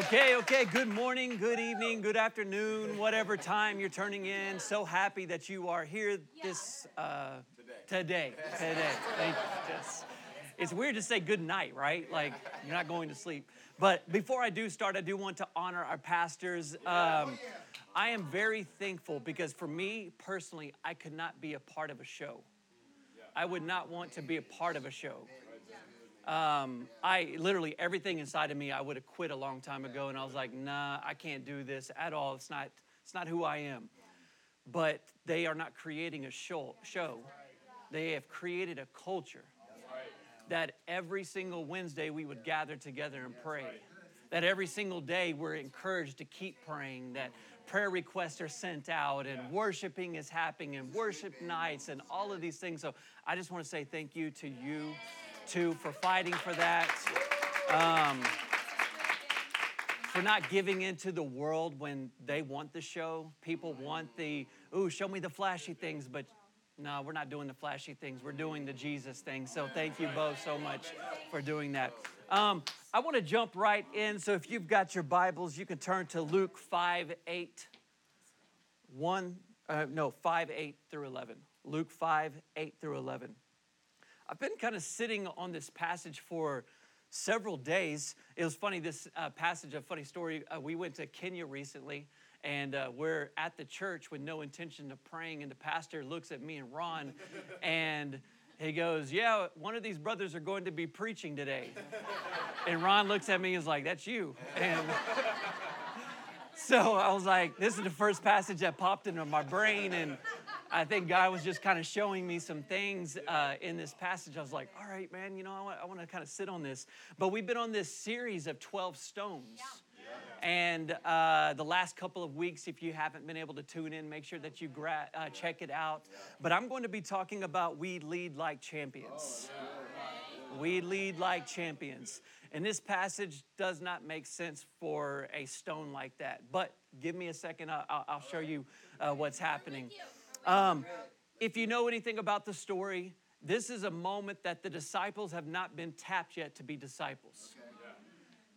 Okay, okay. Good morning, good evening, good afternoon, whatever time you're turning in. So happy that you are here this uh, today. Today. Thank you. Just, it's weird to say good night, right? Like you're not going to sleep. But before I do start, I do want to honor our pastors. Um, I am very thankful because for me personally, I could not be a part of a show. I would not want to be a part of a show. Um, I literally everything inside of me I would have quit a long time ago, and I was like, nah, I can't do this at all. It's not, it's not who I am. But they are not creating a show. show. They have created a culture that every single Wednesday we would gather together and pray. That every single day we're encouraged to keep praying. That prayer requests are sent out and worshiping is happening and worship nights and all of these things. So I just want to say thank you to you for fighting for that. Um, for not giving into the world when they want the show. People want the, ooh, show me the flashy things, but no, we're not doing the flashy things. We're doing the Jesus thing. So thank you both so much for doing that. Um, I want to jump right in. So if you've got your Bibles, you can turn to Luke 5 8, 1, uh, no, 5 8 through 11. Luke 5 8 through 11. I've been kind of sitting on this passage for several days. It was funny, this uh, passage, a funny story. Uh, we went to Kenya recently, and uh, we're at the church with no intention of praying, and the pastor looks at me and Ron, and he goes, Yeah, one of these brothers are going to be preaching today. And Ron looks at me and is like, That's you. And so I was like, This is the first passage that popped into my brain, and I think God was just kind of showing me some things uh, in this passage. I was like, all right, man, you know, I want, I want to kind of sit on this. But we've been on this series of 12 stones. Yeah. And uh, the last couple of weeks, if you haven't been able to tune in, make sure that you gra- uh, check it out. But I'm going to be talking about we lead like champions. We lead like champions. And this passage does not make sense for a stone like that. But give me a second, I'll, I'll show you uh, what's happening. Um, if you know anything about the story, this is a moment that the disciples have not been tapped yet to be disciples.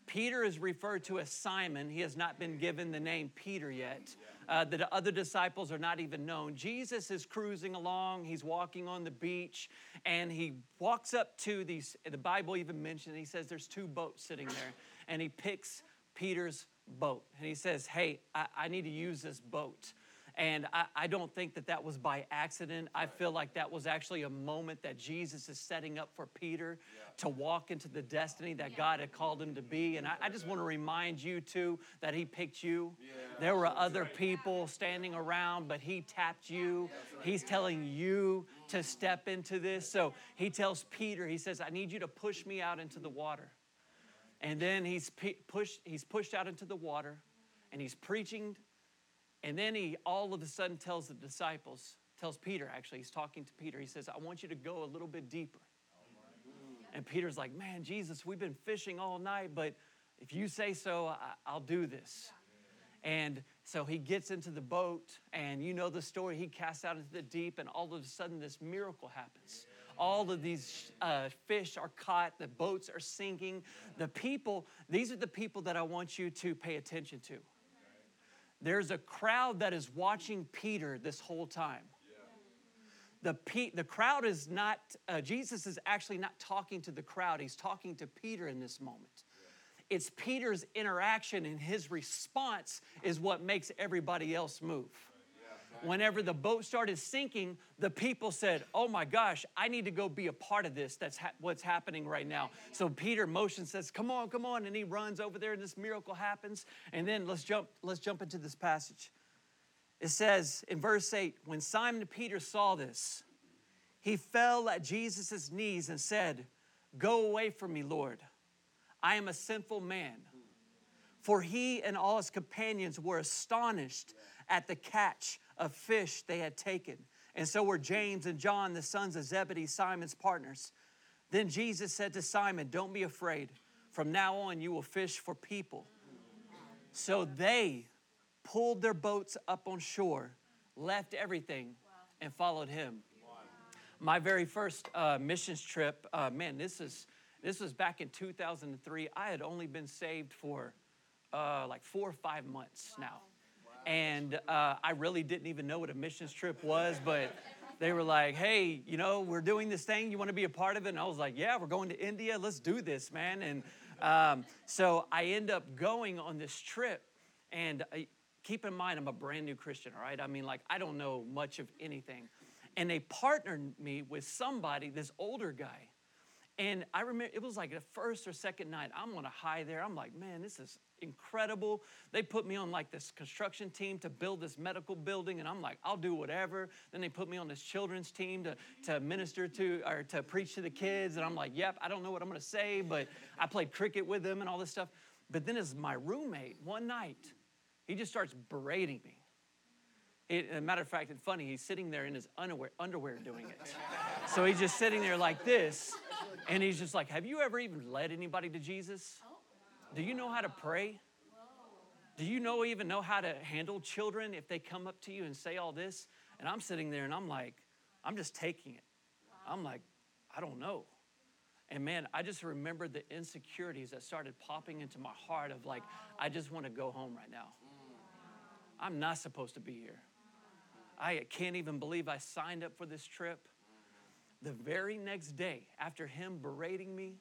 Peter is referred to as Simon. He has not been given the name Peter yet. Uh, the other disciples are not even known. Jesus is cruising along. He's walking on the beach, and he walks up to these. The Bible even mentions. He says there's two boats sitting there, and he picks Peter's boat, and he says, "Hey, I, I need to use this boat." And I, I, don't think that that was by accident. I feel like that was actually a moment that Jesus is setting up for Peter yeah. to walk into the destiny that yeah. God had called him to be. And I, I, just want to remind you, too, that He picked you. Yeah. There were other people standing around, but He tapped you. He's telling you to step into this. So He tells Peter, He says, I need you to push me out into the water. And then he's, pushed, he's pushed out into the water and he's preaching and then he all of a sudden tells the disciples, tells Peter actually, he's talking to Peter. He says, I want you to go a little bit deeper. And Peter's like, Man, Jesus, we've been fishing all night, but if you say so, I, will do this. And so he gets into the boat, and you know the story. He casts out into the deep, and all of a sudden, this miracle happens. All of these uh, fish are caught, the boats are sinking. The people, these are the people that I want you to pay attention to. There's a crowd that is watching Peter this whole time. The, the crowd is not, uh, Jesus is actually not talking to the crowd, he's talking to Peter in this moment. It's Peter's interaction and his response is what makes everybody else move whenever the boat started sinking, the people said, Oh my gosh, I need to go be a part of this. That's ha- what's happening right now. So Peter motion says, Come on, come on. And he runs over there, and this miracle happens. And then let's jump, let's jump into this passage. It says in verse 8, when Simon Peter saw this, he fell at Jesus' knees and said, Go away from me, Lord. I am a sinful man. For he and all his companions were astonished at the catch of fish they had taken. And so were James and John, the sons of Zebedee, Simon's partners. Then Jesus said to Simon, Don't be afraid. From now on, you will fish for people. So they pulled their boats up on shore, left everything, and followed him. My very first uh, missions trip, uh, man, this is this was back in 2003. I had only been saved for uh, like four or five months now. And uh, I really didn't even know what a missions trip was, but they were like, hey, you know, we're doing this thing. You want to be a part of it? And I was like, yeah, we're going to India. Let's do this, man. And um, so I end up going on this trip. And I, keep in mind, I'm a brand new Christian, all right? I mean, like, I don't know much of anything. And they partnered me with somebody, this older guy. And I remember it was like the first or second night. I'm on a high there. I'm like, man, this is incredible. They put me on like this construction team to build this medical building, and I'm like, I'll do whatever. Then they put me on this children's team to, to minister to or to preach to the kids, and I'm like, yep, I don't know what I'm gonna say, but I played cricket with them and all this stuff. But then as my roommate, one night, he just starts berating me. It, as a matter of fact, it's funny, he's sitting there in his underwear, underwear doing it. So he's just sitting there like this, and he's just like, Have you ever even led anybody to Jesus? Do you know how to pray? Do you know even know how to handle children if they come up to you and say all this? And I'm sitting there and I'm like, I'm just taking it. I'm like, I don't know. And man, I just remembered the insecurities that started popping into my heart of like, I just want to go home right now. I'm not supposed to be here. I can't even believe I signed up for this trip. The very next day, after him berating me,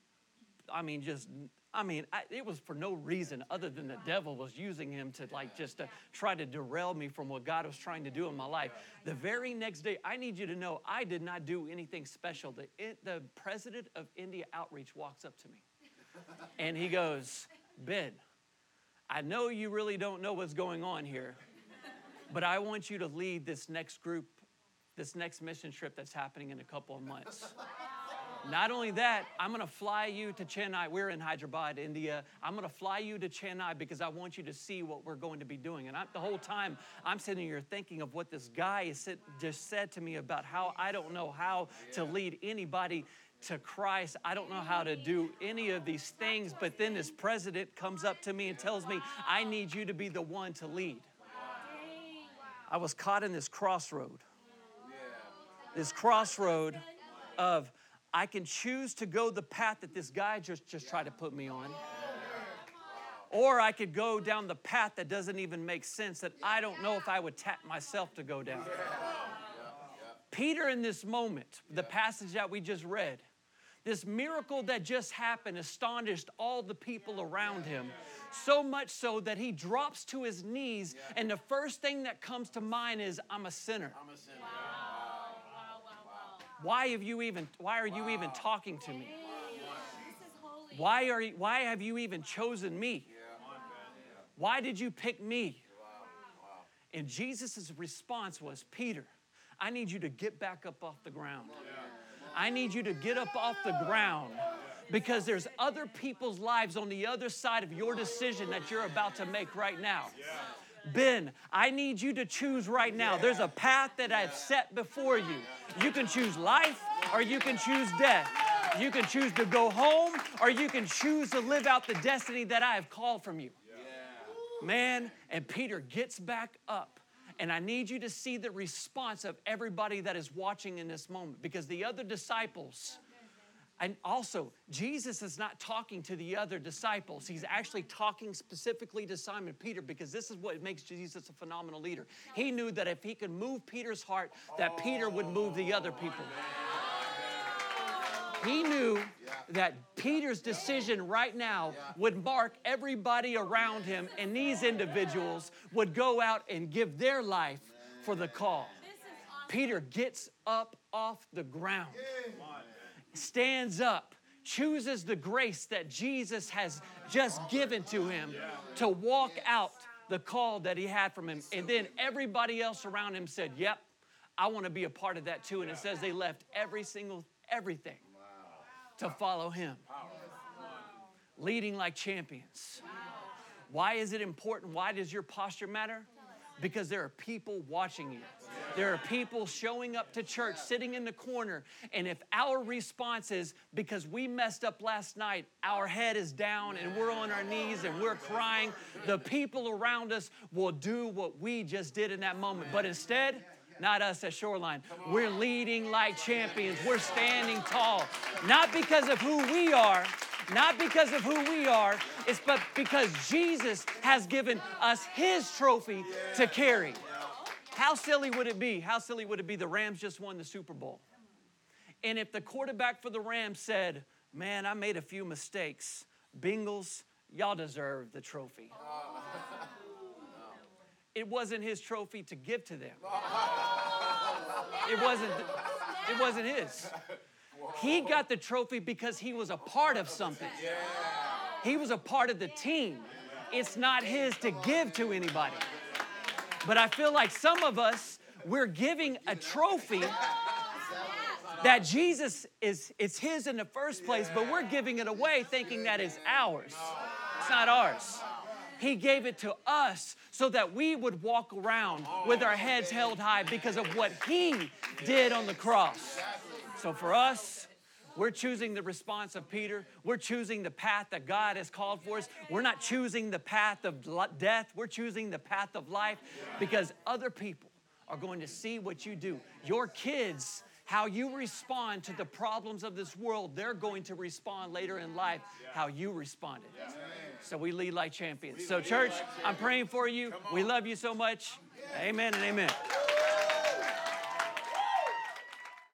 I mean, just, I mean, I, it was for no reason other than the devil was using him to, like, just to try to derail me from what God was trying to do in my life. The very next day, I need you to know I did not do anything special. The, the president of India Outreach walks up to me and he goes, Ben, I know you really don't know what's going on here, but I want you to lead this next group, this next mission trip that's happening in a couple of months. Not only that, I'm going to fly you to Chennai. We're in Hyderabad, India. I'm going to fly you to Chennai because I want you to see what we're going to be doing. And I, the whole time, I'm sitting here thinking of what this guy just said to me about how I don't know how to lead anybody to Christ. I don't know how to do any of these things. But then this president comes up to me and tells me, I need you to be the one to lead. I was caught in this crossroad. This crossroad of I can choose to go the path that this guy just, just tried to put me on. Or I could go down the path that doesn't even make sense, that I don't know if I would tap myself to go down. Peter, in this moment, the passage that we just read, this miracle that just happened astonished all the people around him. So much so that he drops to his knees, and the first thing that comes to mind is, I'm a sinner. I'm a sinner. Why have you even why are you even talking to me? Why are you, why have you even chosen me? Why did you pick me? And Jesus' response was, Peter, I need you to get back up off the ground. I need you to get up off the ground because there's other people's lives on the other side of your decision that you're about to make right now. Ben, I need you to choose right now. There's a path that I've set before you. You can choose life or you can choose death. You can choose to go home or you can choose to live out the destiny that I have called from you. Man, and Peter gets back up and I need you to see the response of everybody that is watching in this moment because the other disciples, and also, Jesus is not talking to the other disciples. He's actually talking specifically to Simon Peter because this is what makes Jesus a phenomenal leader. He knew that if he could move Peter's heart, that Peter would move the other people. He knew that Peter's decision right now would mark everybody around him, and these individuals would go out and give their life for the call. Peter gets up off the ground, stands up, chooses the grace that Jesus has just given to him to walk out the call that he had from him. And then everybody else around him said, Yep, I want to be a part of that too. And it says they left every single, everything to follow him. Leading like champions. Why is it important? Why does your posture matter? Because there are people watching you. There are people showing up to church, sitting in the corner, and if our response is because we messed up last night, our head is down and we're on our knees and we're crying, the people around us will do what we just did in that moment. But instead, not us at Shoreline. We're leading like champions. We're standing tall, not because of who we are, Not because of who we are, it's but because Jesus has given us his trophy to carry. How silly would it be? How silly would it be? The Rams just won the Super Bowl. And if the quarterback for the Rams said, Man, I made a few mistakes, Bengals, y'all deserve the trophy. It wasn't his trophy to give to them. It wasn't, it wasn't his. He got the trophy because he was a part of something. He was a part of the team. It's not his to give to anybody. But I feel like some of us, we're giving a trophy that Jesus is it's his in the first place, but we're giving it away thinking that is ours. It's not ours. He gave it to us so that we would walk around with our heads held high because of what he did on the cross. So for us, we're choosing the response of Peter. We're choosing the path that God has called for us. We're not choosing the path of death. We're choosing the path of life because other people are going to see what you do. Your kids how you respond to the problems of this world, they're going to respond later in life how you responded. So we lead like champions. So, church, I'm praying for you. We love you so much. Amen and amen.